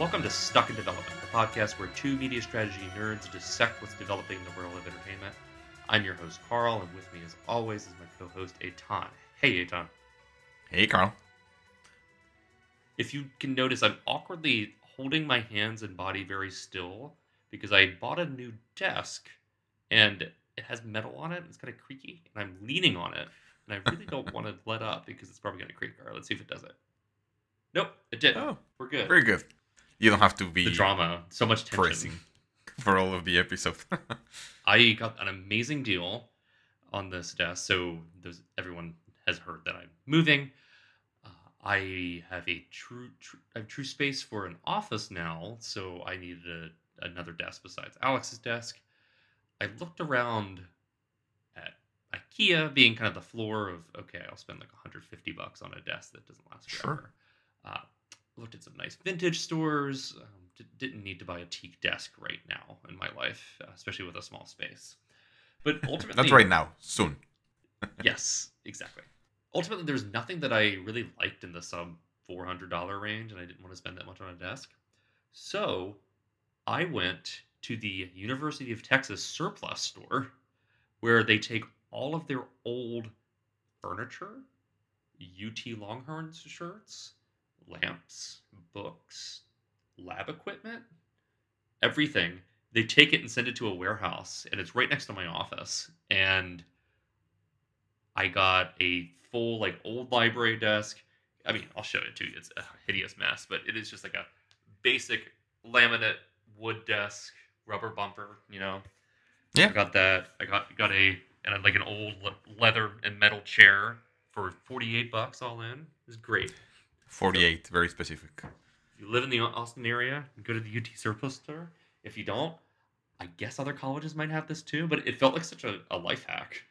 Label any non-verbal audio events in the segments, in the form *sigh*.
Welcome to Stuck in Development, the podcast where two media strategy nerds dissect what's developing in the world of entertainment. I'm your host, Carl, and with me, as always, is my co host, Eitan. Hey, Eitan. Hey, Carl. If you can notice, I'm awkwardly holding my hands and body very still because I bought a new desk and it has metal on it. It's kind of creaky, and I'm leaning on it, and I really don't *laughs* want to let up because it's probably going to creak. All right, let's see if it does it. Nope, it did. Oh, We're good. very good. You don't have to be the drama, so much tension. for all of the episode. *laughs* I got an amazing deal on this desk. So there's, everyone has heard that I'm moving. Uh, I have a true, true I have true space for an office now, so I needed a, another desk besides Alex's desk. I looked around at IKEA being kind of the floor of okay, I'll spend like 150 bucks on a desk that doesn't last Sure. forever. Uh, looked at some nice vintage stores. Um, d- didn't need to buy a teak desk right now in my life, uh, especially with a small space. But *laughs* ultimately, that's right now, soon. *laughs* yes, exactly. Ultimately, there's nothing that I really liked in the sub four hundred dollar range, and I didn't want to spend that much on a desk. So I went to the University of Texas surplus store, where they take all of their old furniture, UT Longhorns shirts, lamps, books, lab equipment, everything. They take it and send it to a warehouse, and it's right next to my office. And I got a full like old library desk. I mean, I'll show it to you. It's a hideous mess, but it is just like a basic laminate wood desk, rubber bumper. You know, Yeah. I got that. I got got a and like an old leather and metal chair for forty eight bucks all in. It's great. 48, very specific. If you live in the Austin area, go to the UT surplus store. If you don't, I guess other colleges might have this too. But it felt like such a, a life hack.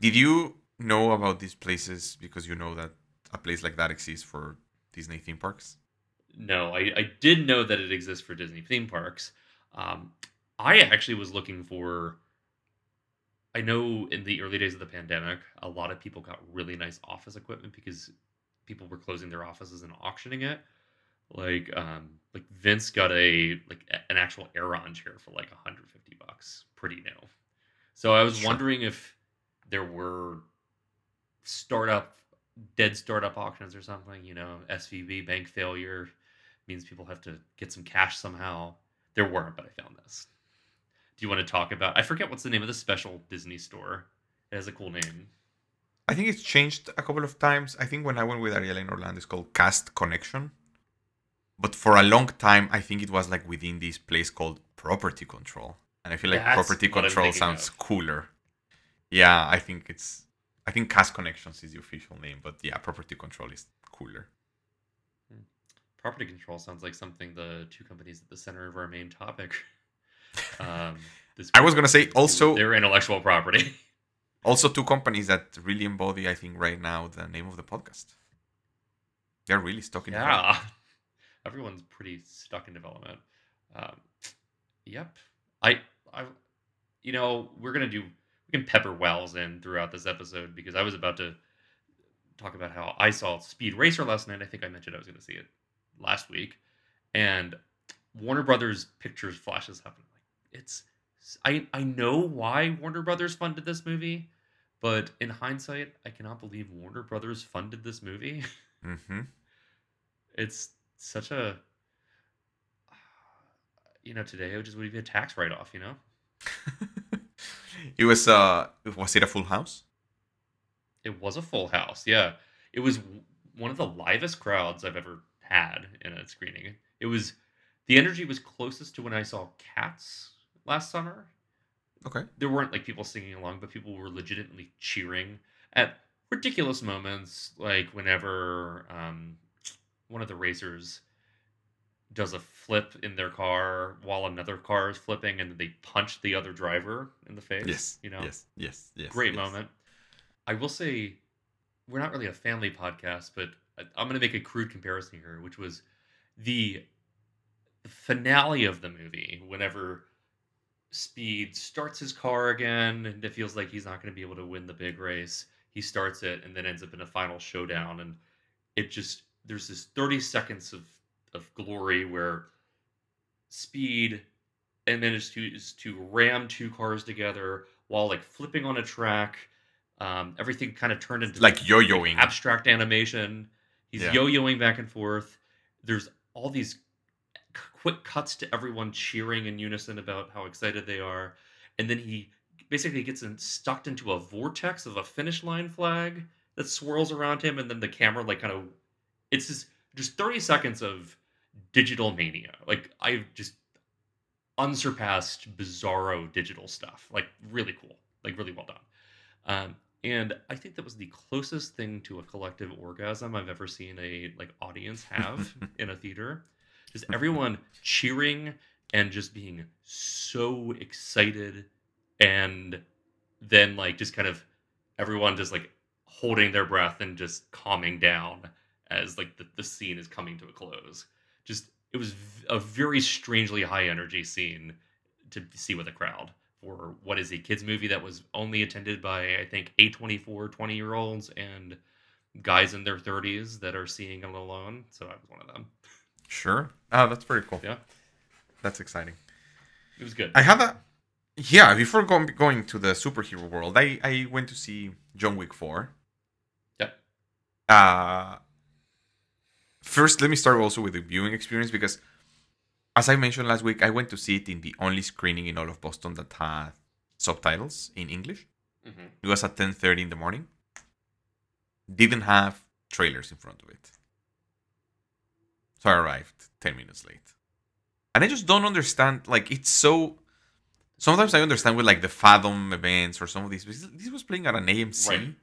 Did you know about these places because you know that a place like that exists for Disney theme parks? No, I, I did know that it exists for Disney theme parks. Um, I actually was looking for. I know in the early days of the pandemic, a lot of people got really nice office equipment because people were closing their offices and auctioning it. Like, um, like Vince got a like an actual Aeron chair for like 150 bucks, pretty new. So I was Sure. wondering if there were startup dead startup auctions or something. You know, SVB bank failure means people have to get some cash somehow. There weren't, but I found this. Do you want to talk about? I forget what's the name of the special Disney store. It has a cool name. I think it's changed a couple of times. I think when I went with Ariel in Orlando, it's called Cast Connection. But for a long time, I think it was like within this place called Property Control. And I feel like That's Property Control sounds of. cooler. Yeah, I think it's. I think Cast Connections is the official name, but yeah, Property Control is cooler. Property control sounds like something the two companies at the center of our main topic. *laughs* Um, *laughs* this I was gonna say also their intellectual property. *laughs* also two companies that really embody, I think, right now the name of the podcast. They're really stuck in. development. yeah, *laughs* everyone's pretty stuck in development. Um, yep, I, I, you know, we're gonna do we can pepper Wells in throughout this episode because I was about to talk about how I saw Speed Racer last night. I think I mentioned I was gonna see it last week, and Warner Brothers Pictures flashes up. And like, it's I I know why Warner Brothers funded this movie, but in hindsight, I cannot believe Warner Brothers funded this movie. Mm-hmm. *laughs* it's such a you know today it would just would be a tax write-off you know *laughs* it was uh was it a full house? it was a full house yeah it was one of the livest crowds i've ever had in a screening it was the energy was closest to when i saw cats last summer Okay. there weren't like people singing along but people were legitimately cheering at ridiculous moments like whenever um, one of the racers does a flip in their car while another car is flipping and they punch the other driver in the face Yes. you know Yes. Yes. Yes. great yes. moment i will say we're not really a family podcast but I- i'm going to make a crude comparison here which was the finale of the movie whenever speed starts his car again and it feels like he's not going to be able to win the big race he starts it and then ends up in a final showdown and it just there's this 30 seconds of of glory where speed and managed to is to ram two cars together while like flipping on a track. Um, everything kind of turned into like yo-yoing. abstract animation. He's Yeah. yo-yoing back and forth. There's all these quick cuts to everyone cheering in unison about how excited they are, and then he basically gets in, stuck into a vortex of a finish line flag that swirls around him, and then the camera like kind of it's just just 30 seconds of digital mania. Like I've just unsurpassed bizarro digital stuff. Like really cool. Like really well done. Um, and I think that was the closest thing to a collective orgasm I've ever seen a like audience have *laughs* in a theater. Just everyone cheering and just being so excited and then like just kind of everyone just like holding their breath and just calming down as like the, the scene is coming to a close. Just it was a very strangely high energy scene to see with a crowd for what is a kids movie that was only attended by I think a 24 20 year olds and guys in their 30s that are seeing it alone. So I was one of them. Sure. Oh, that's pretty cool. Yeah. That's exciting. It was good. I have a yeah. Before going going to the superhero world, I I went to see John Wick four. Yeah. Uh first, let me start also with the viewing experience because, as I mentioned last week, I went to see it in the only screening in all of Boston that had subtitles in English. Mhm. It was at ten thirty in the morning. Didn't have trailers in front of it, so I arrived ten minutes late and I just don't understand. Like it's so. Sometimes I understand with like the Fathom events or some of these. This was playing at an AMC. Right.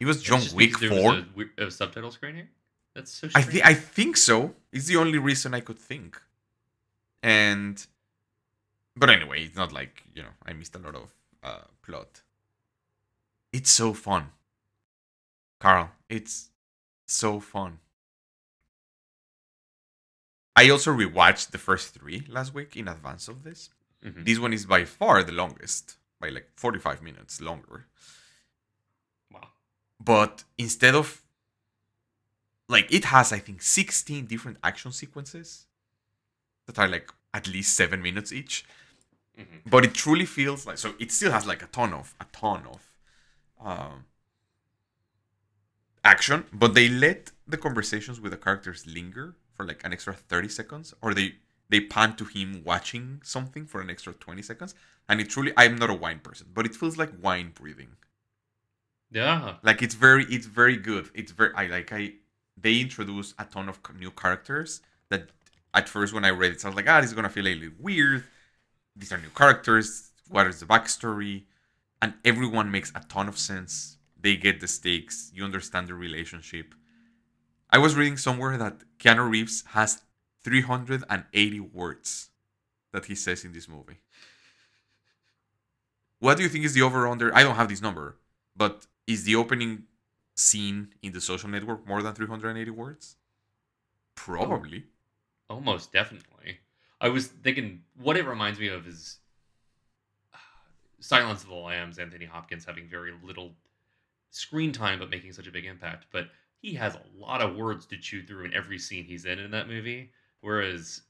It was John Wick four. was a, we- a subtitle screening. That's so. I think I think so. It's the only reason I could think. And, but anyway, it's not like you know I missed a lot of uh, plot. It's so fun, Carl. It's so fun. I also rewatched the first three last week in advance of this. Mhm. This one is by far the longest, by like 45 minutes longer. Wow. But instead of like it has I think 16 different action sequences that are like at least 7 minutes each, Mhm. but it truly feels like so it still has like a ton of a ton of um action, but they let the conversations with the characters linger for like an extra 30 seconds or they they pan to him watching something for an extra 20 seconds and it truly i'm not a wine person but it feels like wine breathing. Yeah. like it's very it's very good. It's very i like i they introduce a ton of new characters that at first when i read it i was like ah this is gonna feel a little weird. These are new characters. What is the backstory? And everyone makes a ton of sense. They get the stakes. You understand the relationship i was reading somewhere that keanu reeves has 380 words that he says in this movie what do you think is the over under i don't have this number but is the opening scene in the social network more than 380 words? Probably. Almost definitely. I was thinking what it reminds me of is uh, Silence of the Lambs, Anthony Hopkins having very little screen time but making such a big impact. But he has a lot of words to chew through in every scene he's in in that movie. Whereas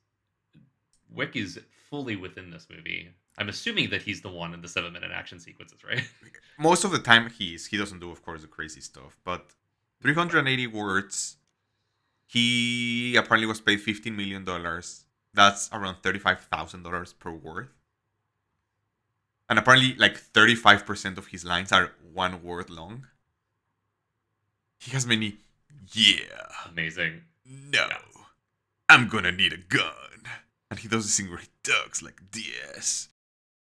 Wick is fully within this movie. I'm assuming that he's the one in the seven minute action sequences, right? *laughs* Most of the time he is. He doesn't do, of course, the crazy stuff. But 380 words. He apparently was paid $15 million. That's around $35,000 per word. And apparently, like 35% of his lines are one word long. He has many, yeah. Amazing. No, I'm gonna need a gun. And he does this thing where he talks like this.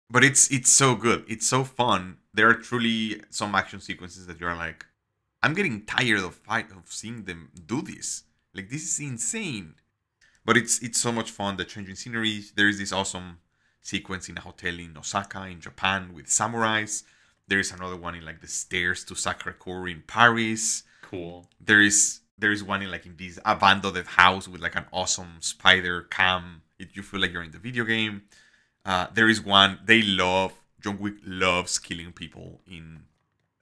But it's it's so good. It's so fun. There are truly some action sequences that you're like, I'm getting tired of fight of seeing them do this. Like this is insane. But it's it's so much fun. The changing scenery. There is this awesome sequence in a hotel in Osaka in Japan with samurais. There is another one in like the stairs to Sacré-Cœur in Paris Cool. there is there is one in like in this abandoned house with like an awesome spider cam. It, you feel like you're in the video game. Uh, there is one they love. John Wick loves killing people in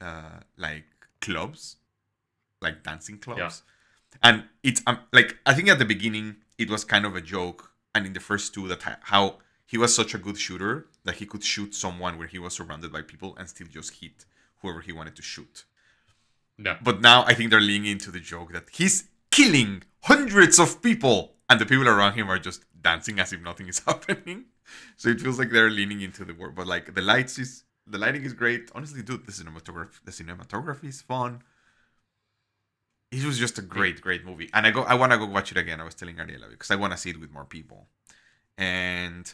uh, like clubs, like dancing clubs. And it's um, like I think at the beginning it was kind of a joke, and in the first two, that how he was such a good shooter that he could shoot someone where he was surrounded by people and still just hit whoever he wanted to shoot. No. But now I think they're leaning into the joke that he's killing hundreds of people and the people around him are just dancing as if nothing is *laughs* happening. So it feels like they're leaning into the work. But like the lights is the lighting is great. Honestly, dude, the cinematography the cinematography is fun. It was just a great, great movie. And I go I wanna go watch it again. I was telling Ariela because I wanna see it with more people. And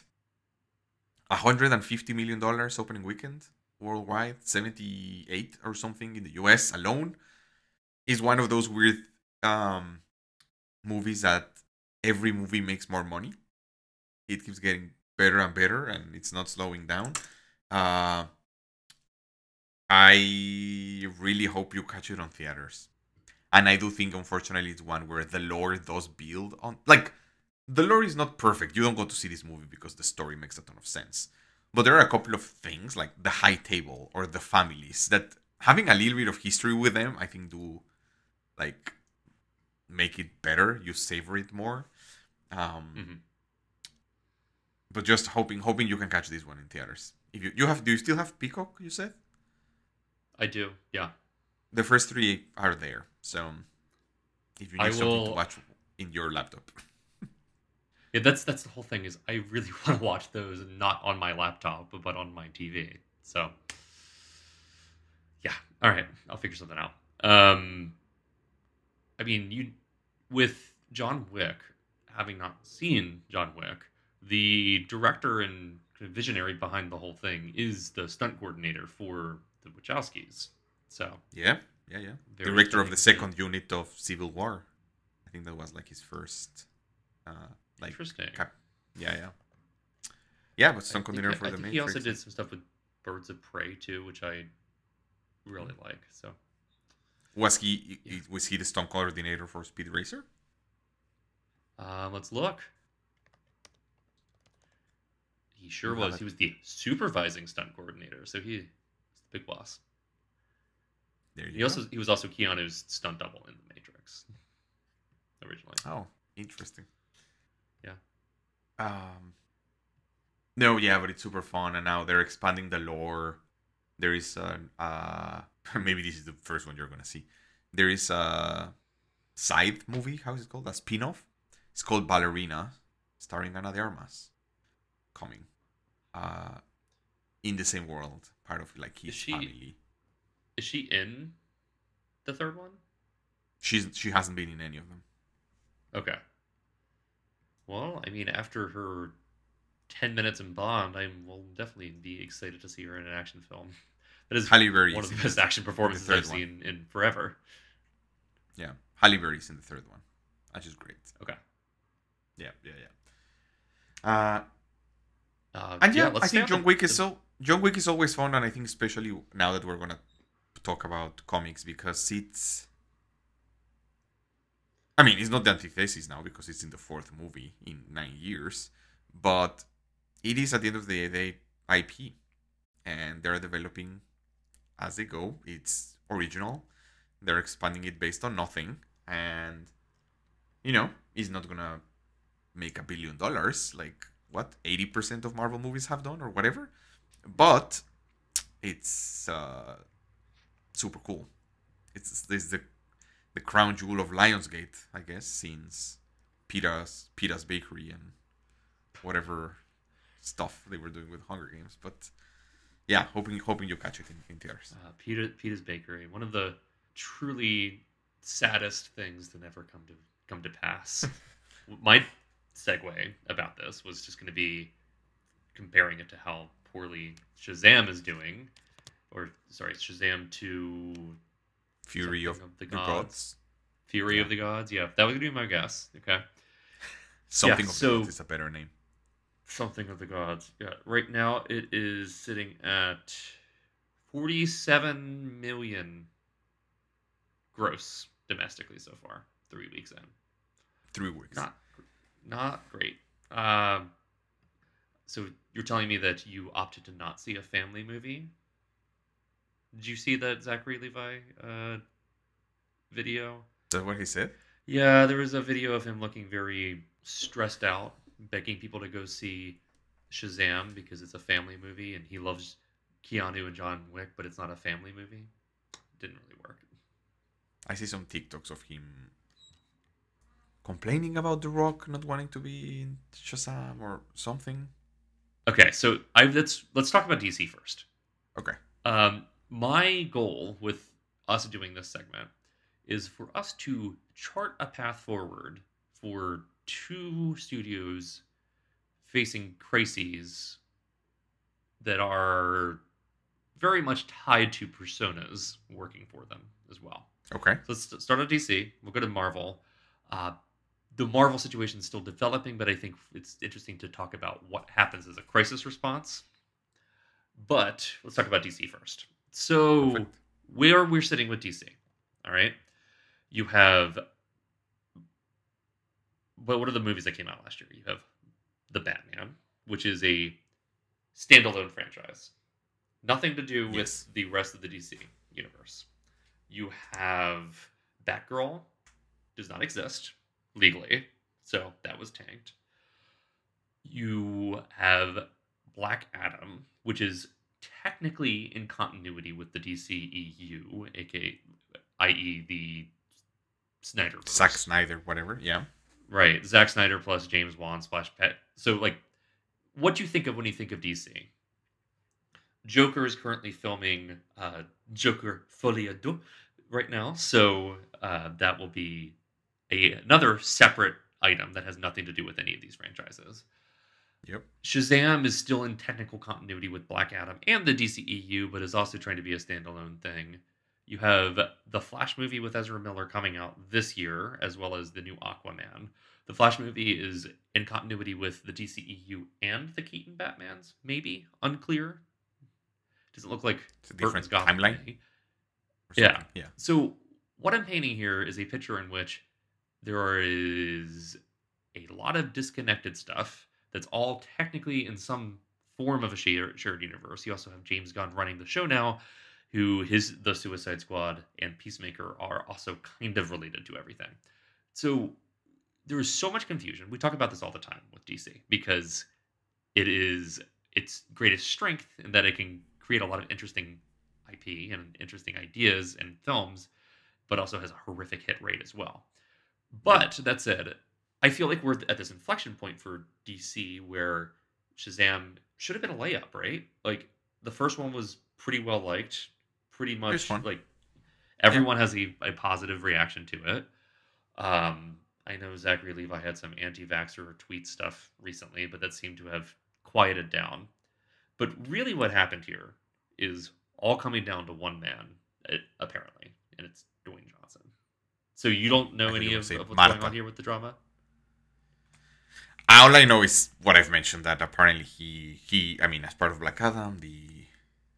$150 million opening weekend worldwide, 78 or something in the US alone, is one of those weird um, movies that every movie makes more money. It keeps getting better and better, and it's not slowing down. Uh, I really hope you catch it on theaters. And I do think, unfortunately, it's one where the lore does build on. Like, the lore is not perfect. You don't go to see this movie because the story makes a ton of sense. But there are a couple of things, like the high table or the families, that having a little bit of history with them, I think, do like make it better. You savor it more. Um, hmm But just hoping, hoping you can catch this one in theaters. If you you have, do you still have Peacock? You said I do. Yeah. the first three are there. So if you need I something to watch in your laptop, Yeah, that's that's the whole thing. Is I really *laughs* want to watch those not on my laptop, but on my TV. So, yeah. All right, I'll figure something out. Um, I mean, you with John Wick, having not seen John Wick, the director and visionary behind the whole thing is the stunt coordinator for the Wachowskis. So, yeah, yeah, yeah. Director of the second unit of Civil War. I think that was like his first, uh, like Interesting. cap- yeah, yeah, yeah. But I stunt think- coordinator I- for I the think main. He also did some stuff with Birds of Prey too, which I really like. So Was he Yeah. was he the stunt coordinator for Speed Racer? uh, let's look. He sure was. it. He was the supervising stunt coordinator, so he was the big boss. There you He go. also he was also Keanu's stunt double in the Matrix originally. Oh, interesting. Um. No, yeah, but it's super fun, and now they're expanding the lore. There is a uh, *laughs* maybe this is the first one you're gonna see. There is a side movie. How is it called? A spin-off. It's called Ballerina, starring Ana de Armas. Coming. Uh, in the same world, part of like his Is she- family. Is she in the third one? She's she hasn't been in any of them. Okay. Well, I mean, after her ten minutes in Bond, I will definitely be excited to see her in an action film. *laughs* That is Halle Berry one of the best action performances I've one. seen in forever. Yeah, Halle Berry's in the third one, which is great. Okay. Yeah, yeah, yeah. Uh, Uh, and yeah, let's I think John Wick is the- so John Wick is always fun, and I think especially now that we're gonna talk about comics because it's. I mean, it's not the antithesis now because it's in the fourth movie in nine years, but it is at the end of the day IP, and they're developing as they go. It's original. They're expanding it based on nothing, and you know, it's not gonna make a billion dollars like what 80% of Marvel movies have done or whatever. But it's uh, super cool. It's, it's the the crown jewel of Lionsgate, I guess, since Peeta's Peeta's Bakery and whatever stuff they were doing with Hunger Games. But yeah, hoping hoping you catch it in, in theaters. uh, Peter Peter's Bakery, one of the truly saddest things to never come to come to pass. *laughs* My segue about this was just going to be comparing it to how poorly Shazam is doing, or sorry, Shazam to Fury of of the gods. gods. Fury Yeah. of the Gods. Yeah, that would be my guess. Okay, *laughs* Something Yeah, of so- the gods is a better name. something of the gods. Yeah, right now it is sitting at forty-seven million gross domestically so far, three weeks in. Three weeks. Not, not great. Um, so you're telling me that you opted to not see a family movie? Did you see that Zachary Levi uh, video? Is that what he said? Yeah, there was a video of him looking very stressed out, begging people to go see Shazam because it's a family movie and he loves Keanu and John Wick, but it's not a family movie. Didn't really work. I see some TikToks of him complaining about The Rock not wanting to be in Shazam or something. Okay, so I let's let's talk about DC first. Okay. Um, my goal with us doing this segment is for us to chart a path forward for two studios facing crises that are very much tied to personas working for them as well. Okay. So let's start at DC. We'll go to Marvel. Uh, the Marvel situation is still developing, but I think it's interesting to talk about what happens as a crisis response. But let's talk about DC first. So Perfect. where we're sitting with DC, all right? You have well, what are the movies that came out last year? You have The Batman, which is a standalone franchise. Nothing to do with Yes. the rest of the DC universe. You have Batgirl, does not exist legally, so that was tanked. You have Black Adam, which is technically in continuity with the DCEU, aka i.e. the Snyder. Zack Snyder, whatever. Yeah. Right, Zack Snyder plus James Wan slash Pet. So, like, what do you think of when you think of DC? Joker is currently filming uh, Joker Folie à Deux right now, so uh, that will be a another separate item that has nothing to do with any of these franchises. Yep. Shazam is still in technical continuity with Black Adam and the DCEU, but is also trying to be a standalone thing. You have the Flash movie with Ezra Miller coming out this year, as well as the new Aquaman. The Flash movie is in continuity with the DCEU and the Keaton Batmans, maybe unclear. Doesn't look like It's a different Gotham timeline. Yeah. Yeah. So what I'm painting here is a picture in which there is a lot of disconnected stuff that's all technically in some form of a shared, shared universe. You also have James Gunn running the show now, who his the Suicide Squad and Peacemaker are also kind of related to everything. So there is so much confusion. We talk about this all the time with DC because it is its greatest strength in that it can create a lot of interesting IP and interesting ideas and films, but also has a horrific hit rate as well. But that said, I feel like we're at this inflection point for DC where Shazam should have been a layup, right? Like the first one was pretty well liked, pretty much like everyone has a, a positive reaction to it. Um, I know Zachary Levi had some anti-vaxxer tweet stuff recently, but that seemed to have quieted down. But really, what happened here is all coming down to one man, apparently, and it's Dwayne Johnson. So you don't know I any of, of what's Marta. going on here with the drama? All I know is what I've mentioned that apparently he he I mean as part of Black Adam the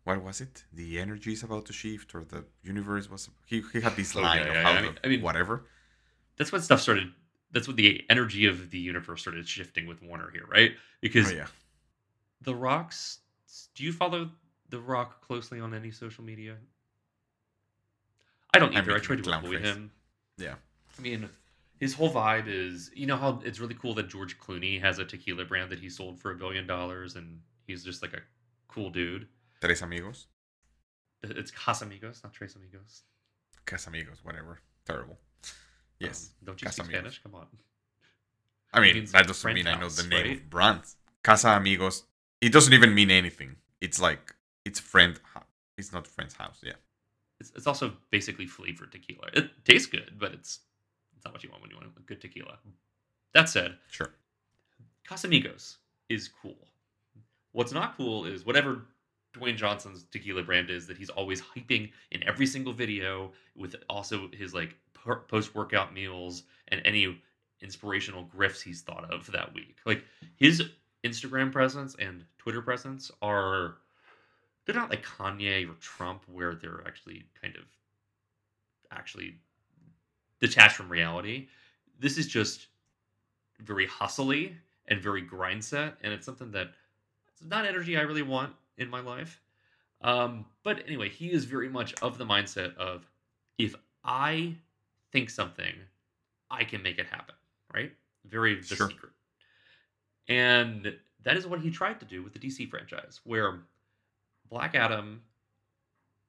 what was it the energy is about to shift or the universe was he, he had this Oh, yeah, of yeah, how yeah. I mean- I mean- whatever That's when stuff started. That's when the energy of the universe started shifting with Warner here, right? Because oh yeah The Rock's. Do you follow The Rock closely on any social media? I don't either. I, try to avoid face. him. yeah I mean, his whole vibe is you know how it's really cool that George Clooney has a tequila brand that he sold for a billion dollars, and he's just like a cool dude. Tres Amigos It's Casamigos, not Tres Amigos. Casamigos whatever terrible yes Um, don't you speak Spanish? Come on. I mean that doesn't mean I know the name right? of brands Casa Amigos it doesn't even mean anything it's like it's friend it's not friend's house yeah It's, it's also basically flavored tequila. It tastes good, but it's it's not what you want when you want a good tequila. That said, sure Casamigos is cool. What's not cool is whatever Dwayne Johnson's tequila brand is that he's always hyping in every single video with also his like post workout meals and any inspirational grifts he's thought of that week. Like his Instagram presence and Twitter presence are they're not like Kanye or Trump where they're actually kind of actually detached from reality. This is just very hustly and very grind set, and it's something that it's not energy I really want in my life. Um, but anyway, he is very much of the mindset of if I think something, I can make it happen, right? very the Sure. secret. And that is what he tried to do with the DC franchise, where Black Adam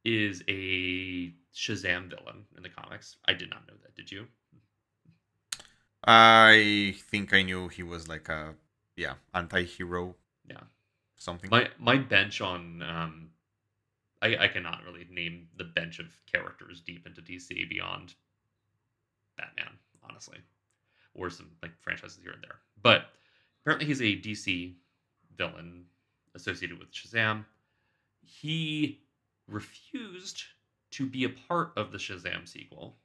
is a Shazam villain in the comics. I did not know that. Did you? I think I knew he was like a yeah anti-hero. Yeah. Something. My my bench on um I, I cannot really name the bench of characters deep into DC beyond Batman, honestly. Or some like franchises here and there. But apparently he's a DC villain associated with Shazam. He refused to be a part of the Shazam sequel.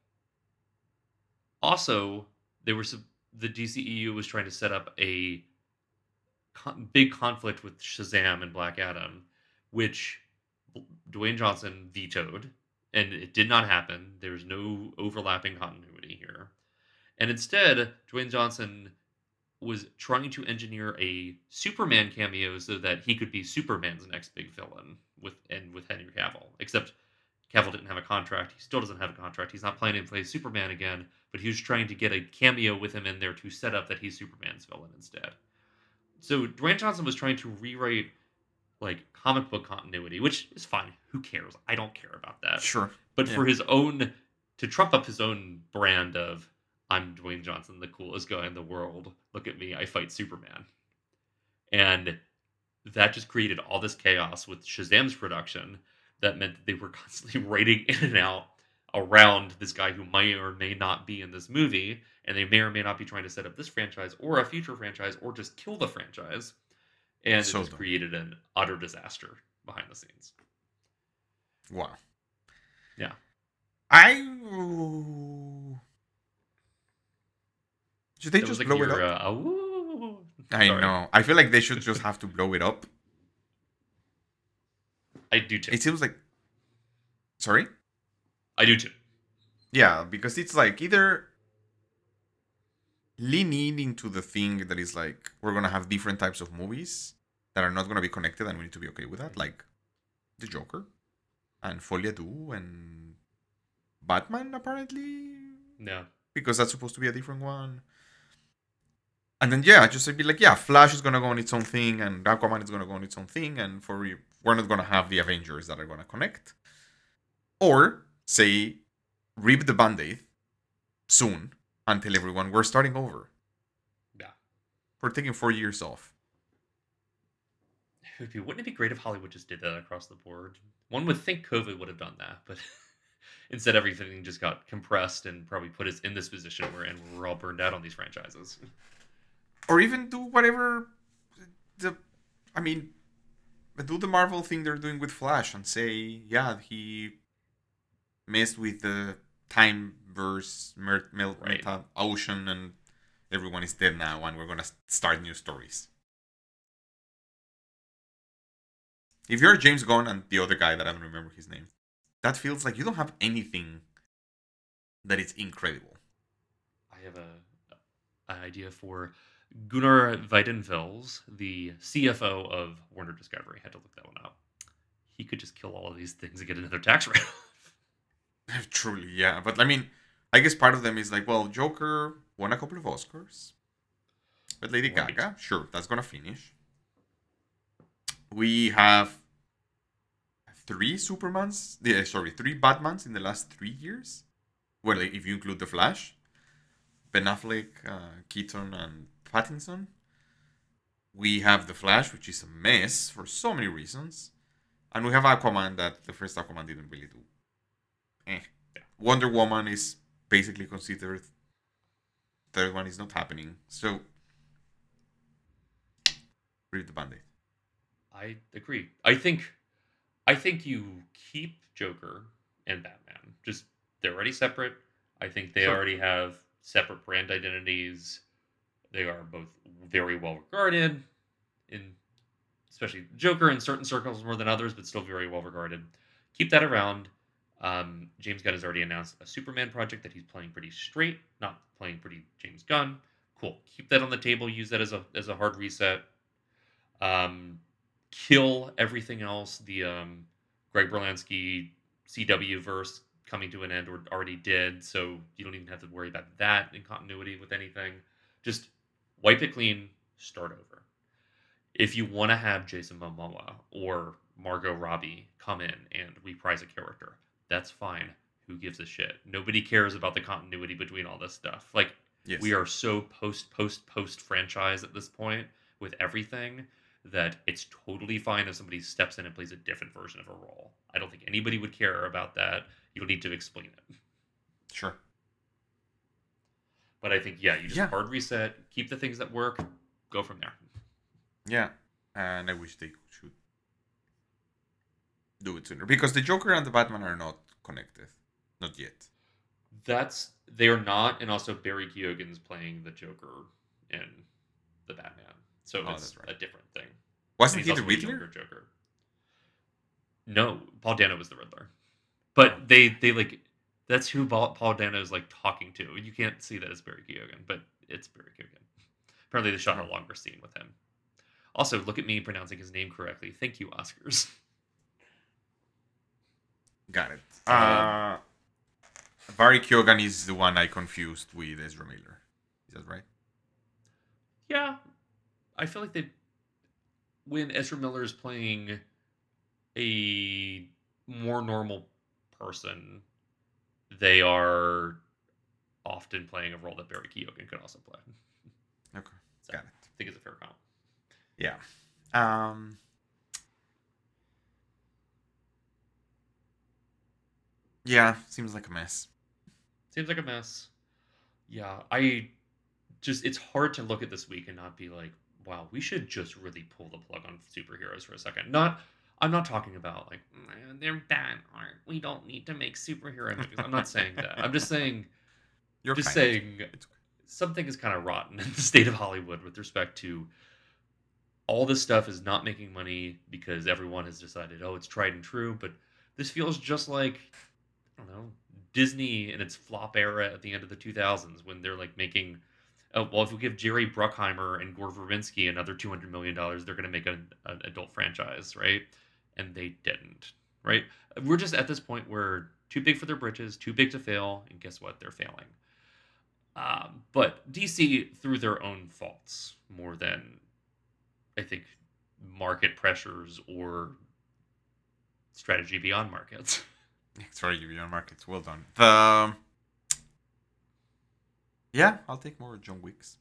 Also, they were the DCEU was trying to set up a con- big conflict with Shazam and Black Adam, which Dwayne Johnson vetoed, and it did not happen. There's no overlapping continuity here. And instead, Dwayne Johnson was trying to engineer a Superman cameo so that he could be Superman's next big villain with and with Henry Cavill. Except Cavill didn't have a contract. He still doesn't have a contract. He's not planning to play Superman again, but he was trying to get a cameo with him in there to set up that he's Superman's villain instead. So Dwayne Johnson was trying to rewrite like comic book continuity, which is fine. Who cares? I don't care about that. sure. But Yeah. for his own to trump up his own brand of I'm Dwayne Johnson, the coolest guy in the world. Look at me, I fight Superman. And that just created all this chaos with Shazam's production that meant that they were *laughs* constantly writing in and out around this guy who may or may not be in this movie, and they may or may not be trying to set up this franchise or a future franchise or just kill the franchise. And So it just created an utter disaster behind the scenes. Wow. Yeah. I. Should they That just like blow it up? uh. I Sorry. know. I feel like they should just have to blow it up. I do too. It seems like. Sorry. I do too. Yeah, because it's like either leaning into the thing that is like we're gonna have different types of movies that are not gonna be connected, and we need to be okay with that, like the Joker and Folie à Deux and Batman, apparently, No. because that's supposed to be a different one. And then yeah, just be like, yeah, Flash is gonna go on its own thing, and Aquaman is gonna go on its own thing, and for we're not gonna have the Avengers that are gonna connect. Or say, rip the band-aid soon until everyone we're starting over. Yeah. We're taking four years off. It would be, wouldn't it be great if Hollywood just did that across the board? One would think COVID would have done that, but *laughs* instead everything just got compressed and probably put us in this position we're in where we're all burned out on these franchises. Or even do whatever the I mean do the Marvel thing they're doing with Flash and say, yeah, he messed with the time verse mer- mel- Right. meta ocean and everyone is dead now and we're gonna start new stories. If you're James Gunn and the other guy that I don't remember his name, that feels like you don't have anything that is incredible. I have a an idea for Gunnar Wiedenfels, the CFO of Warner Discovery. had to look that one up. He could just kill all of these things and get another tax *laughs* write-off. *laughs* Truly, yeah. But I mean, I guess part of them is like, well, Joker won a couple of Oscars. But Lady Right. Gaga, sure, that's gonna finish. We have three Supermans, yeah, sorry, three Batmans in the last three years. Well, if you include the Flash, Ben Affleck, uh, Keaton, and Pattinson. We have the Flash, which is a mess for so many reasons, and we have Aquaman that the first Aquaman didn't really do. Eh. Wonder Woman is basically considered. Third one is not happening, so read the band-aid. I agree. I think I think you keep Joker and Batman. Just they're already separate. I think they Sure. already have separate brand identities. They are both very well regarded in especially Joker in certain circles more than others, but still very well regarded. Keep that around. Um, James Gunn has already announced a Superman project that he's playing pretty straight, not playing pretty James Gunn. Cool. Keep that on the table. Use that as a as a hard reset. Um, kill everything else. The um, Greg Berlanti CW verse coming to an end or already did, so you don't even have to worry about that in continuity with anything. Just wipe it clean, start over. If you want to have Jason Momoa or Margot Robbie come in and reprise a character, that's fine. Who gives a shit? Nobody cares about the continuity between all this stuff. Like Yes. we are so post post post franchise at this point with everything that it's totally fine if somebody steps in and plays a different version of a role. I don't think anybody would care about that. You'll need to explain it. Sure. But I think yeah, you just Yeah. hard reset, keep the things that work, go from there. Yeah, and I wish they should do it sooner because the Joker and the Batman are not connected, not yet. That's they are not, and also Barry Keoghan's playing the Joker in the Batman, so Oh, it's right. a different thing. Wasn't he the Riddler? Joker. No, Paul Dano was the Riddler, but oh. they they like that's who Paul, Paul Dano is like talking to. You can't see that as Barry Keoghan, but it's Barry Keoghan. Apparently, they shot a longer scene with him. Also, look at me pronouncing his name correctly. Thank you, Oscars. Got it. *laughs* Um, Uh, Barry Keoghan is the one I confused with Ezra Miller. Is that right? Yeah, I feel like they when Ezra Miller is playing a more normal person, they are often playing a role that Barry Keoghan could also play. *laughs* Okay, So, got it. I think it's a fair count. Yeah. Um. Yeah, seems like a mess. Seems like a mess. Yeah, I just it's hard to look at this week and not be like, wow, we should just really pull the plug on superheroes for a second. Not I'm not talking about like "Mm, they're bad art. We don't need to make superhero *laughs* movies. I'm not saying that. I'm just saying You're just of- saying something is kind of rotten in the state of Hollywood with respect to all this stuff is not making money because everyone has decided, oh, it's tried and true. But this feels just like, I don't know, Disney in its flop era at the end of the 2000s when they're like making, oh, well, if we give Jerry Bruckheimer and Gore Verbinski another $200 million, they're going to make an, an adult franchise, right? And they didn't, right? We're just at this point where too big for their britches, too big to fail. And guess what? They're failing. Um, but DC, through their own faults, more than I think market pressures or strategy beyond markets. *laughs* You beyond markets. Well done. The yeah, I'll take more John Wicks.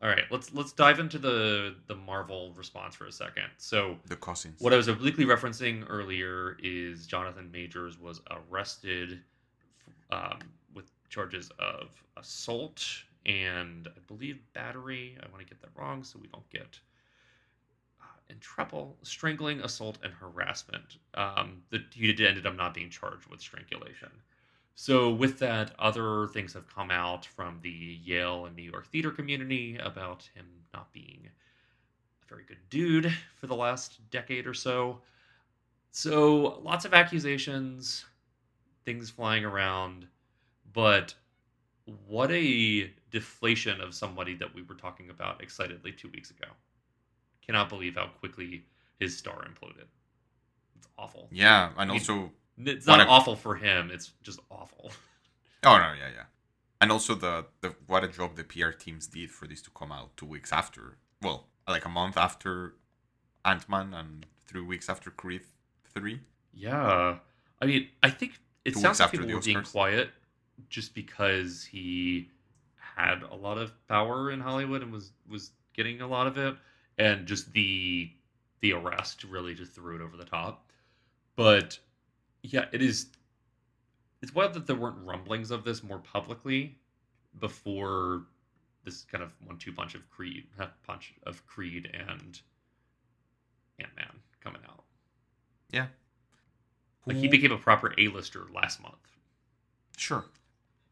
All right, let's let's dive into the the Marvel response for a second. So The cousins. What I was obliquely referencing earlier is Jonathan Majors was arrested um, with charges of assault and I believe battery. I want to get that wrong so we don't get uh, in trouble. Strangling, assault, and harassment. Um, the, he did ended up not being charged with strangulation. So with that, other things have come out from the Yale and New York theater community about him not being a very good dude for the last decade or so. So lots of accusations, things flying around, but what a deflation of somebody that we were talking about excitedly two weeks ago. Cannot believe how quickly his star imploded. It's awful. Yeah, and also It's not a- awful for him. It's just awful. *laughs* oh no, yeah, yeah, and also the the what a job the PR teams did for this to come out two weeks after. Well, like a month after Ant Man and three weeks after Creed three. Yeah, I mean, I think it Two sounds like people were being quiet just because he had a lot of power in Hollywood and was was getting a lot of it, and just the the arrest really just threw it over the top. But yeah, it is. It's wild that there weren't rumblings of this more publicly before this kind of one-two punch of Creed, punch of Creed and Ant Man coming out. Yeah, like he became a proper A-lister last month. Sure.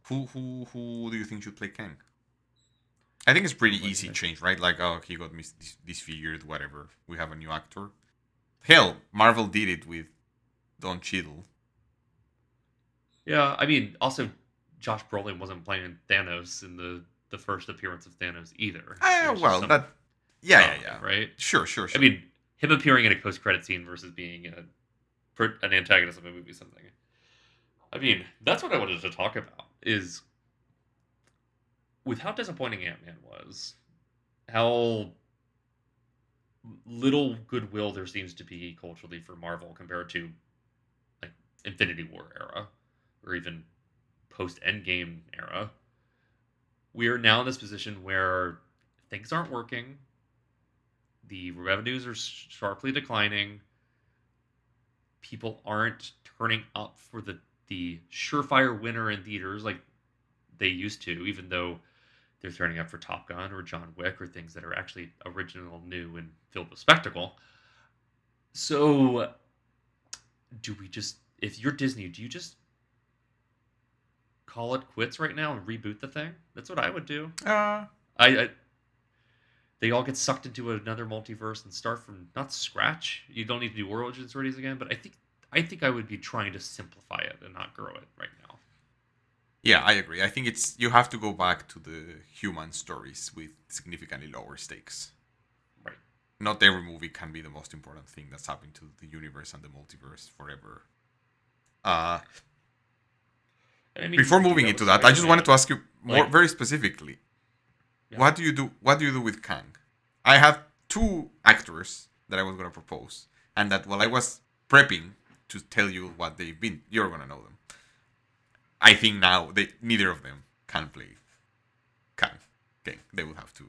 Who who who do you think should play Kang? I think it's pretty easy think? change, right? Like, oh, he got mis- dis- disfigured, whatever. We have a new actor. Hell, Marvel did it with Don Cheadle. Yeah, I mean, also Josh Brolin wasn't playing Thanos in the the first appearance of Thanos either. Ah, well, that, yeah, yeah, yeah. right. Sure, sure, sure. I mean, him appearing in a post-credit scene versus being a an antagonist of a movie, something. I mean, that's what I wanted to talk about. Is with how disappointing Ant Man was, how little goodwill there seems to be culturally for Marvel compared to Infinity War era or even post Endgame era. We are now in this position where things aren't working. The revenues are sharply declining. People aren't turning up for the the surefire winner in theaters like they used to, even though they're turning up for Top Gun or John Wick or things that are actually original, new, and filled with spectacle. So, do we just, if you're Disney, do you just call it quits right now and reboot the thing? That's what I would do. Uh, I, I they all get sucked into another multiverse and start from not scratch. You don't need to do origin stories again, but I think I think I would be trying to simplify it and not grow it right now. yeah, I agree. I think it's you have to go back to the human stories with significantly lower stakes. Right. Not every movie can be the most important thing that's happened to the universe and the multiverse forever. Uh, before moving into that, I just wanted to ask you more Like- very specifically. Yeah. What do you do? What do you do with Kang? I have two actors that I was gonna propose, and that while I was prepping to tell you what they've been, you're gonna know them. I think now they neither of them can play Kang. Okay, they will have to.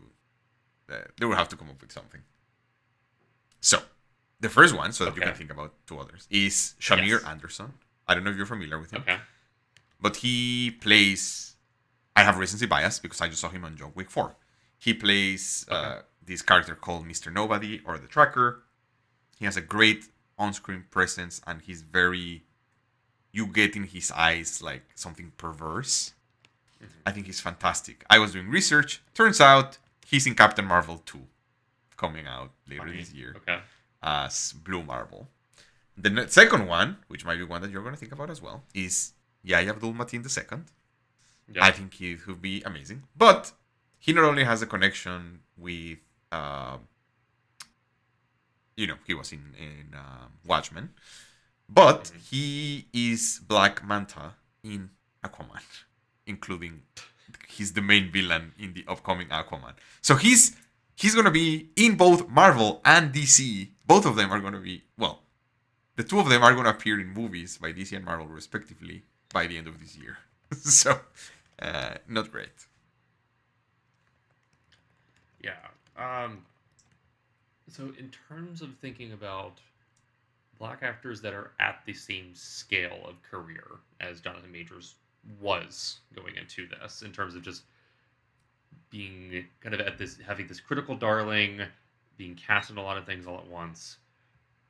Uh, they will have to come up with something. So, the first one, so that you can think about two others, is Shamier Yes. Anderson. I don't know if you're familiar with him Okay. but he plays. I have recency bias because I just saw him on John Wick 4. He plays uh, this character called Mr. Nobody or the Tracker. He has a great on screen presence and he's very. You get in his eyes like something perverse. Mhm. I think he's fantastic. I was doing research. Turns out he's in Captain Marvel 2, coming out later this year Okay. as Blue Marble. The second one, which might be one that you're going to think about as well, is Yahya Abdul Mateen II. Yeah. I think he would be amazing. But he not only has a connection with, uh, you know, he was in, in uh, Watchmen, but Mhm. he is Black Manta in Aquaman, *laughs* including he's the main villain in the upcoming Aquaman. So he's he's gonna be in both Marvel and DC. Both of them are gonna be well, the two of them are gonna appear in movies by DC and Marvel respectively by the end of this year. *laughs* so uh, not great. Yeah. Um, so, in terms of thinking about black actors that are at the same scale of career as Jonathan Majors was going into this, in terms of just being kind of at this, having this critical darling, being cast in a lot of things all at once.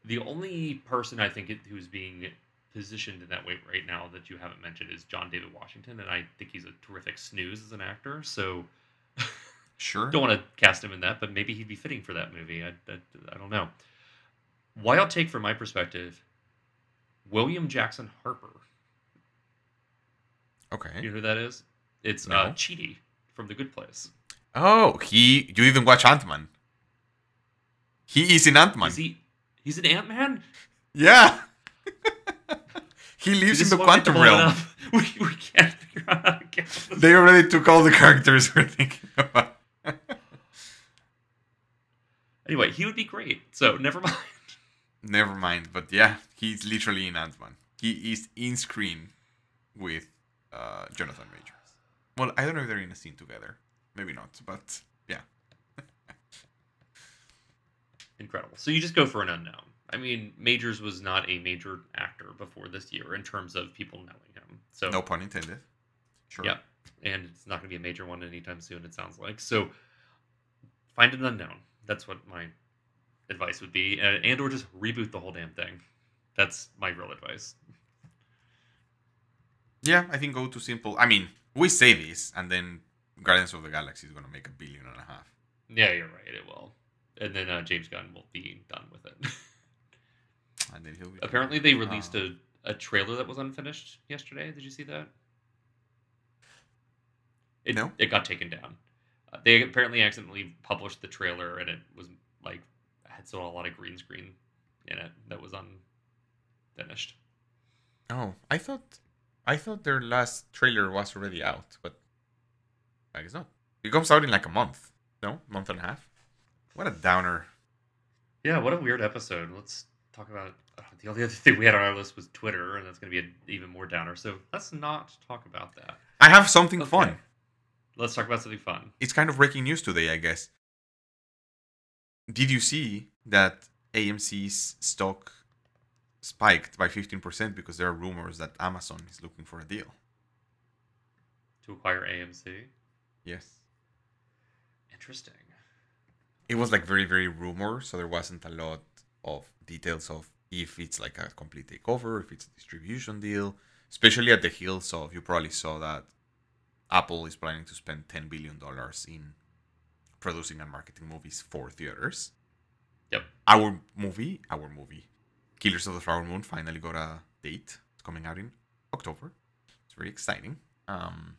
The only person I think it, who's being positioned in that way right now that you haven't mentioned is John David Washington, and I think he's a terrific snooze as an actor. So *laughs* Sure. don't want to cast him in that, but maybe he'd be fitting for that movie. I, I, I don't know. Wild take from my perspective, William Jackson Harper. Okay. You know who that is? It's No. uh, Chidi from The Good Place. Oh, he you didn't watch Ant Man. He is in Ant Man. Is he? He's an Ant Man. Yeah. *laughs* he lives in the quantum realm. *laughs* We, we can't figure out how to get this. *laughs* They already took all the characters we're thinking about. Anyway, he would be great. So never mind. Never mind, but yeah, he's literally in Ant Man. He is in screen with uh, Jonathan Majors. Well, I don't know if they're in a scene together. Maybe not, but yeah. Incredible. So you just go for an unknown. I mean, Majors was not a major actor before this year in terms of people knowing him. So No pun intended. Sure. Yeah, and it's not going to be a major one anytime soon. It sounds like so. Find an unknown. That's what my advice would be, and, and or just reboot the whole damn thing. That's my real advice. Yeah, I think go to simple. I mean, we say this, and then Guardians of the Galaxy is gonna make a billion and a half. Yeah, you're right. It will, and then uh, James Gunn will be done with it. *laughs* And then he'll be Apparently, they released Uh, a, a trailer that was unfinished yesterday. Did you see that? It, No. It got taken down. Uh, they apparently accidentally published the trailer, and it was like had still a lot of green screen in it that was unfinished. Oh, I thought I thought their last trailer was already out, but I guess not. It comes out in like a month. No, month and a half. What a downer. Yeah, what a weird episode. Let's talk about uh, the only other *laughs* thing we had on our list was Twitter, and that's going to be an even more downer. So let's not talk about that. I have something Okay. fun. Let's talk about something fun. It's kind of breaking news today, I guess. Did you see that AMC's stock spiked by 15% because there are rumors that Amazon is looking for a deal? To acquire AMC. Yes. Interesting. It was like very, very rumor, so there wasn't a lot of details of if it's like a complete takeover, if it's a distribution deal, especially at the heels of you probably saw that Apple is planning to spend $10 billion in producing and marketing movies for theaters. Yep. Our movie, our movie, Killers of the Flower Moon, finally got a date. It's coming out in October. It's very exciting. Um,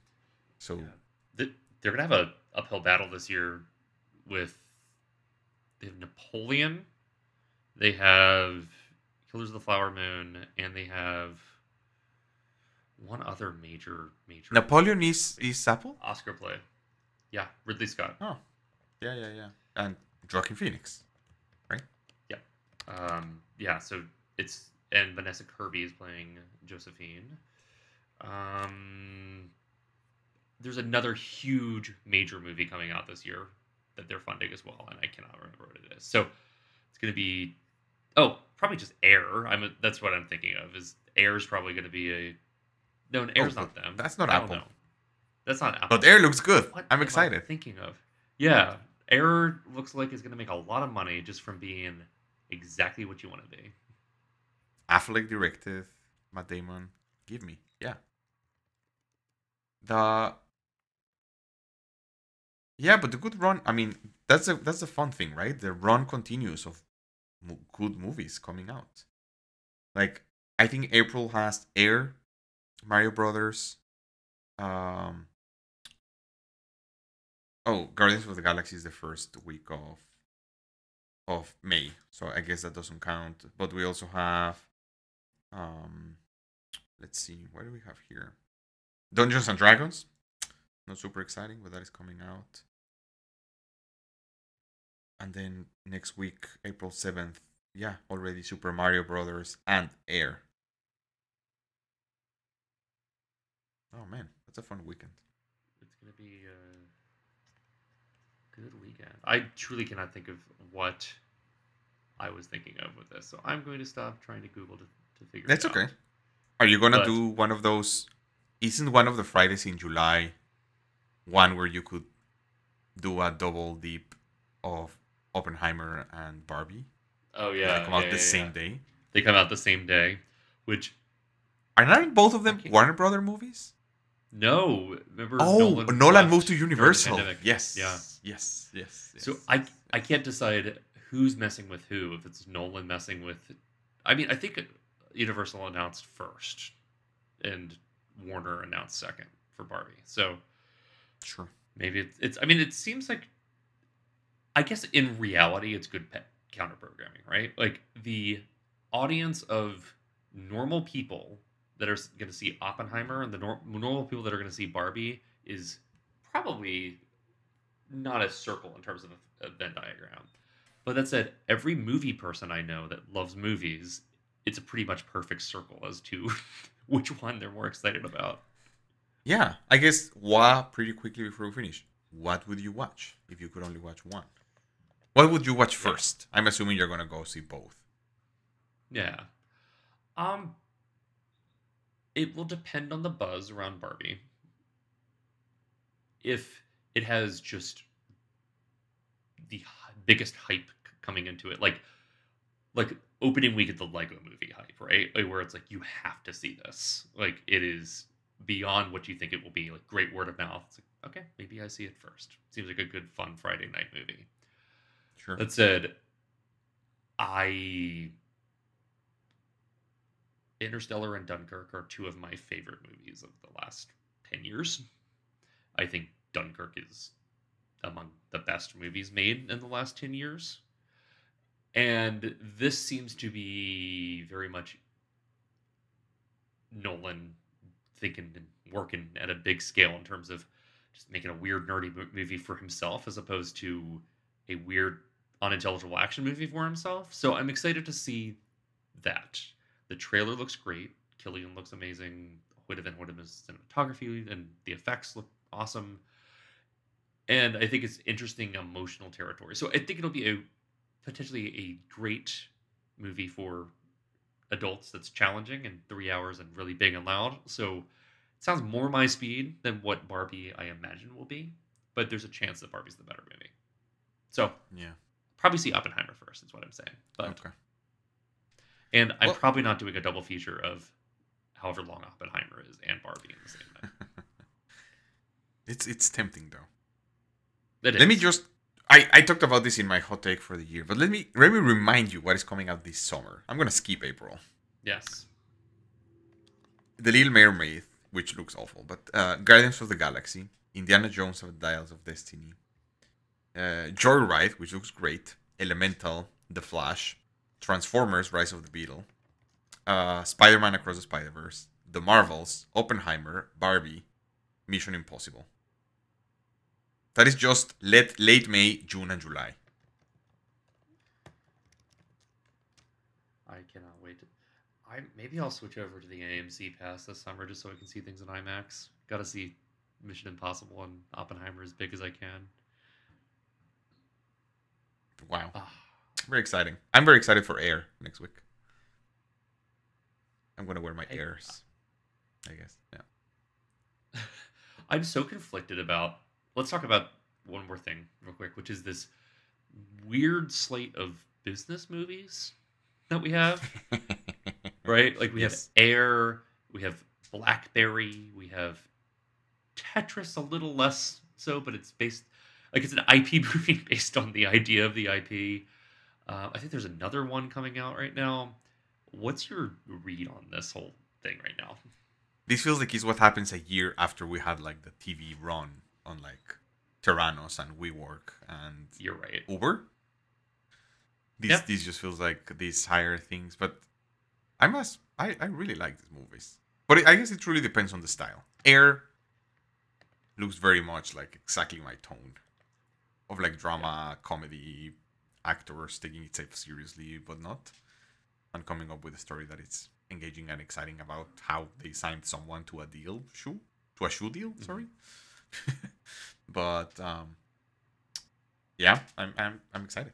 so Yeah. They're going to have a uphill battle this year with they have Napoleon, they have Killers of the Flower Moon, and they have one other major major Napoleon is is Apple. Oscar play. Yeah, Ridley Scott. Oh, yeah, yeah, yeah. And Joaquin Phoenix. Right? Yeah, um, yeah, so it's and Vanessa Kirby is playing Josephine. Um, there's another huge major movie coming out this year that they're funding as well, and I cannot remember what it is. So it's going to be oh, probably just Air. I'm that's what I'm thinking of. Is Air is probably going to be a no, Air's Oh, not them. that's not I Apple. That's not Apple. But Air looks good. What I'm excited. thinking of yeah, Air looks like it's going to make a lot of money just from being exactly what you want to be. Affleck directed, Matt Damon. Give me, yeah. The yeah, but the good run. I mean, that's a that's a fun thing, right? The run continues of mo- good movies coming out. Like I think April has Air, Mario Brothers, um. Oh, Guardians of the Galaxy is the first week of of May, so I guess that doesn't count. But we also have, um, let's see, what do we have here? Dungeons and Dragons. Not super exciting, but that is coming out. And then next week, April seventh, yeah, already Super Mario Brothers and Air. Oh man, that's a fun weekend. It's gonna be a good weekend. I truly cannot think of what I was thinking of with this, so I'm going to stop trying to Google to, to figure. That's okay. out. Are you gonna But- do one of those? Isn't one of the Fridays in July one where you could do a double deep of Oppenheimer and Barbie? Oh They yeah, come out yeah, the yeah, same day. They come out the same day, which Are not both of them Warner Brother movies? no, remember? Oh, Nolan, left moved to Universal. Yes. Yeah. Yes. Yes. So yes, I yes, I can't decide who's messing with who. If it's Nolan messing with, I mean, I think Universal announced first, and Warner announced second for Barbie. So Sure. maybe it's, it's I mean, it seems like, I guess in reality, it's good pe- counter programming, right? Like the audience of normal people that are going to see Oppenheimer and the nor- normal people that are going to see Barbie is probably not a circle in terms of a, Venn diagram. But that said, every movie person I know that loves movies, it's a pretty much perfect circle as to *laughs* which one they're more excited about. Yeah. I guess what pretty quickly before we finish. What would you watch if you could only watch one? What would you watch first? I'm assuming you're gonna go see both. Yeah. Um it will depend on the buzz around Barbie. If it has just the biggest hype coming into it, like like opening week at the Lego movie hype, right? Like, where it's like you have to see this. Like it is beyond what you think it will be. Like great word of mouth. It's like, okay, maybe I see it first. Seems like a good fun Friday night movie. Sure. That said, I Interstellar and Dunkirk are two of my favorite movies of the last 10 years. I think Dunkirk is among the best movies made in the last 10 years. And this seems to be very much Nolan thinking and working at a big scale in terms of just making a weird nerdy movie for himself as opposed to a weird unintelligible action movie for himself. So I'm excited to see that. The trailer looks great. Cillian looks amazing. Hoyte van Hoytema's cinematography and the effects look awesome. And I think it's interesting emotional territory. So I think it'll be a potentially a great movie for adults that's challenging and three hours and really big and loud. So it sounds more my speed than what Barbie I imagine will be. But there's a chance that Barbie's the better movie. So Yeah. Probably see Oppenheimer first, is what I'm saying. But Okay. and I'm Well- probably not doing a double feature of however long Oppenheimer is and Barbie in the same night. *laughs* It's it's tempting though. It Let me just I, I talked about this in my hot take for the year, but let me let me remind you what is coming out this summer. I'm gonna skip April. yes. The Little Mermaid, which looks awful, but uh, Guardians of the Galaxy, Indiana Jones of the Dials of Destiny, uh, Joyride, which looks great, Elemental, The Flash, Transformers: Rise of the Beetle, uh, Spider-Man Across the Spider-Verse, The Marvels, Oppenheimer, Barbie, Mission Impossible. That is just late late May, June, and July. I cannot wait. I maybe I'll switch over to the AMC pass this summer just so I can see things in IMAX. Got to see Mission Impossible and Oppenheimer as big as I can. Wow, Ah, very exciting. I'm very excited for Air next week. I'm gonna wear my Hey, Airs, I guess. Yeah. *laughs* I'm so conflicted about. Let's talk about one more thing real quick, which is this weird slate of business movies that we have. *laughs* right? Like we Yes. have Air, we have Blackberry, we have Tetris a little less so, but it's based like it's an *laughs* IP movie based on the idea of the IP. Uh, I think there's another one coming out right now. What's your read on this whole thing right now? this feels like it's what happens a year after we had like the TV run on like Theranos and WeWork and You're right. Uber. This Yep. this just feels like these higher things, but I must I I really like these movies, but I guess it really depends on the style. Air looks very much like exactly my tone of like drama, comedy, actors taking itself seriously but not, and coming up with a story that is engaging and exciting about how they signed someone to a deal shoe to a shoe deal. Sorry, *laughs* but um, yeah, I'm I'm I'm excited.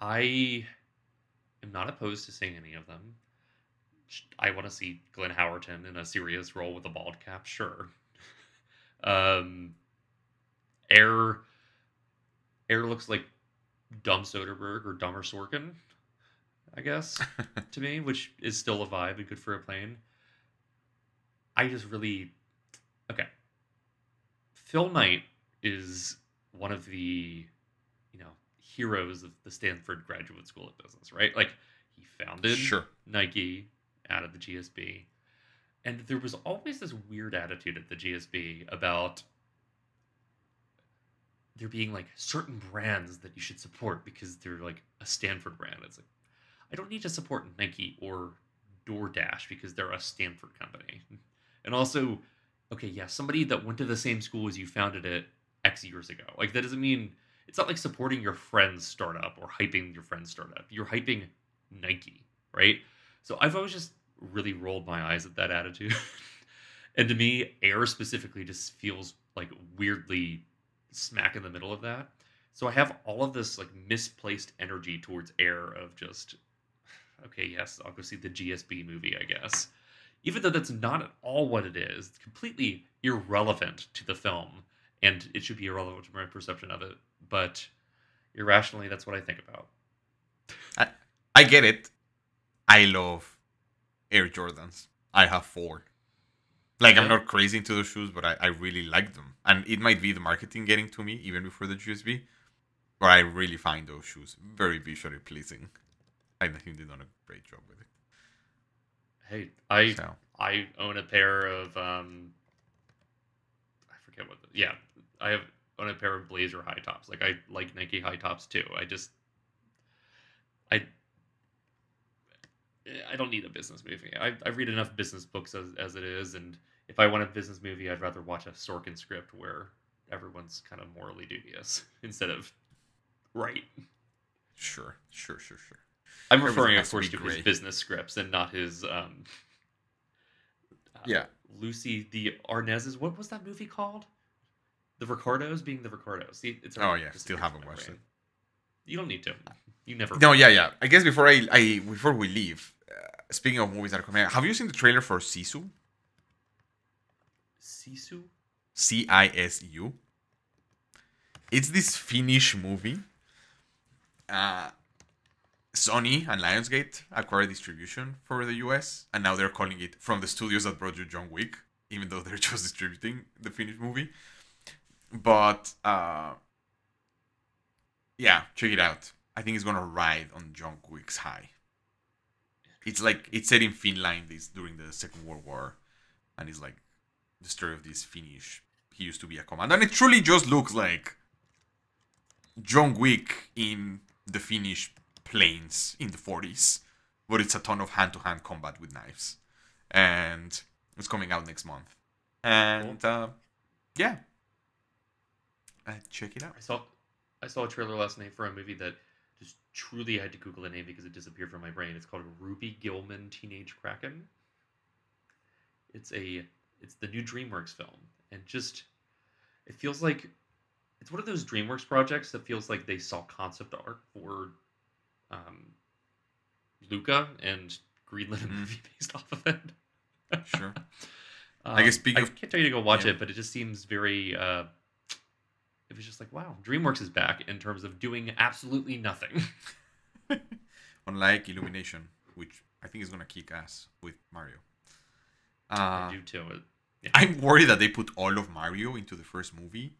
I am not opposed to seeing any of them. I want to see Glenn Howerton in a serious role with a bald cap, sure. *laughs* um, Air, Air looks like Dumb Soderbergh or Dumber Sorkin, I guess, *laughs* to me, which is still a vibe and good for a plane. I just really, okay. Phil Knight is one of the, you know, heroes of the Stanford Graduate School of Business, right? Like he founded Sure. Nike out of the GSB. And there was always this weird attitude at the GSB about there being like certain brands that you should support because they're like a Stanford brand. It's like I don't need to support Nike or DoorDash because they're a Stanford company. *laughs* And also, okay, yeah, somebody that went to the same school as you founded it X years ago. Like that doesn't mean it's not like supporting your friend's startup or hyping your friend's startup. You're hyping Nike, right? So I've always just really rolled my eyes at that attitude. *laughs* and to me, Air specifically just feels like weirdly smack in the middle of that. So I have all of this like misplaced energy towards Air of just okay, yes, I'll go see the GSB movie, I guess. Even though that's not at all what it is, it's completely irrelevant to the film, and it should be irrelevant to my perception of it. But irrationally, that's what I think about. I get it. I love Air Jordans. I have four. Like I'm not crazy into those shoes, but I, I really like them. And it might be the marketing getting to me even before the GSB. But I really find those shoes very visually pleasing. I think they've done a great job with it. Hey, I So I own a pair of um I forget what the, yeah, I have own a pair of blazer high tops. Like I like Nike high tops too. I just I I don't need a business movie. I I read enough business books as, as it is and if I want a business movie, I'd rather watch a Sorkin script where everyone's kind of morally dubious *laughs* instead of right. Sure, sure, sure, sure. I'm referring, of course, to his business scripts and not his. Um, uh, Yeah. Lucy the Arnaz's. What was that movie called? The Ricardos being the Ricardos. See, it's Oh, yeah, still haven't watched brain. You don't need to. You never. No, yeah, yeah. I guess before I, I before we leave, uh, speaking of movies that are coming out, have you seen the trailer for Sisu? Sisu. C I S U. It's this Finnish movie. Uh, Sony and Lionsgate acquired distribution for the US, and now they're calling it from the studios that brought you John Wick, even though they're *laughs* just distributing the Finnish movie. But uh, yeah, check it out. I think it's gonna ride on John Wick's high. It's like it's set in Finland this during the Second World War, and it's like the story of this Finnish. He used to be a commander, and it truly just looks like John Wick in the Finnish plains in the 40s, but it's a ton of hand-to-hand combat with knives, and it's coming out next month. And uh, yeah, uh, check it out. I saw I saw a trailer last night for a movie that just truly had to Google the name because it disappeared from my brain. It's called Ruby Gillman Teenage Kraken. It's a it's the new DreamWorks film, and just it feels like it's one of those DreamWorks projects that feels like they saw concept art for um, Luca and greenlit a Mhm. movie *laughs* based off of it. Sure. *laughs* Um, I guess speaking I of- can't tell you to go watch yeah. it, but it just seems very. Uh, it was just like, wow, DreamWorks is back in terms of doing absolutely nothing. *laughs* Unlike Illumination, which I think is gonna kick ass with Mario. I Uh, do too. I'm worried that they put all of Mario into the first movie.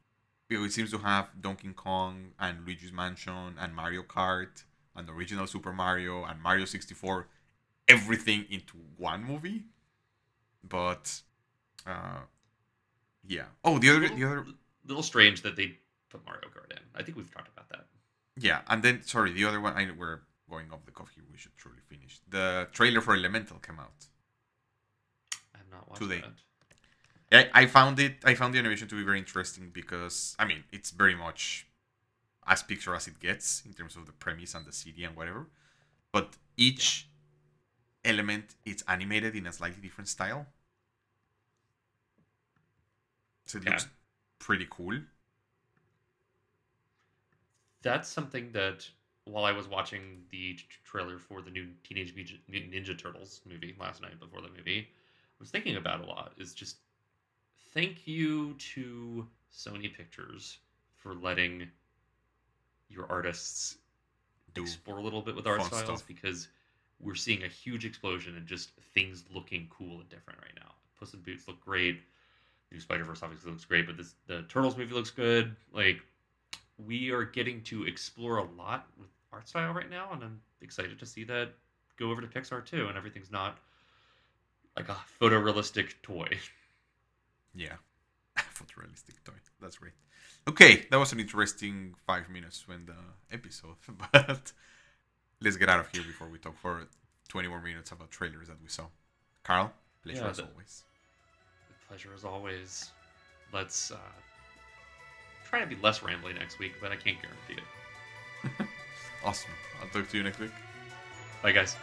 Because it seems to have Donkey Kong and Luigi's Mansion and Mario Kart and the original Super Mario and Mario 64, everything into one movie. But uh yeah. Oh, the other the other little strange that they put Mario Kart in. I think we've talked about that. yeah, and then sorry, the other one I we're going off the cuff here, we should truly finish. The trailer for Elemental came out. I have not watched Today. that. I, I found it I found the animation to be very interesting because I mean it's very much as Pixar as it gets in terms of the premise and the city and whatever. But each element is animated in a slightly different style. So it Yeah. looks pretty cool. That's something that while I was watching the trailer for the new Teenage Mutant Ninja Turtles movie last night before the movie, I was thinking about a lot. Is just thank you to Sony Pictures for letting your artists Do explore a little bit with art styles stuff. because we're seeing a huge explosion in just things looking cool and different right now. Puss in Boots look great. New Spider Verse obviously looks great, but this the Turtles movie looks good. Like we are getting to explore a lot with art style right now, and I'm excited to see that go over to Pixar too, and everything's not like a photorealistic toy. *laughs* Yeah. *laughs* Photorealistic toy. That's great. Okay, that was an interesting five minutes when the episode, *laughs* but let's get out of here before we talk for 20 more minutes about trailers that we saw. Carl, pleasure Yeah, as the- always. pleasure as always. Let's uh, try to be less rambly next week, but I can't guarantee it. *laughs* Awesome. I'll talk to you next week. Bye, guys.